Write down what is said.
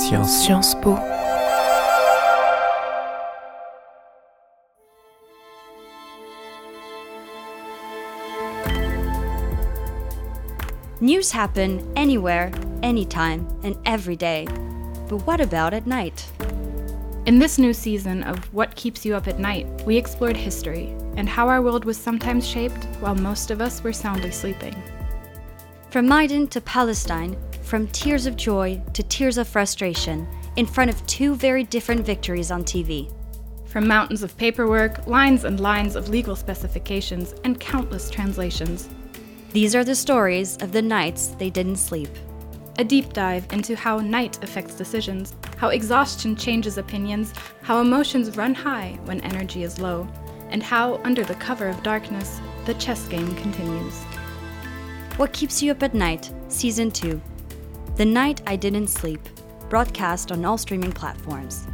Science. Sciences Po. News happen anywhere, anytime, and every day. But what about at night? In this new season of What Keeps You Up at Night, we explored history and how our world was sometimes shaped while most of us were soundly sleeping. From Maidan to Palestine, from tears of joy to tears of frustration, in front of two very different victories on TV. From mountains of paperwork, lines and lines of legal specifications, and countless translations. These are the stories of the nights they didn't sleep. A deep dive into how night affects decisions, how exhaustion changes opinions, how emotions run high when energy is low, and how, under the cover of darkness, the chess game continues. What Keeps You Up at Night, Season 2. The Night I Didn't Sleep, broadcast on all streaming platforms.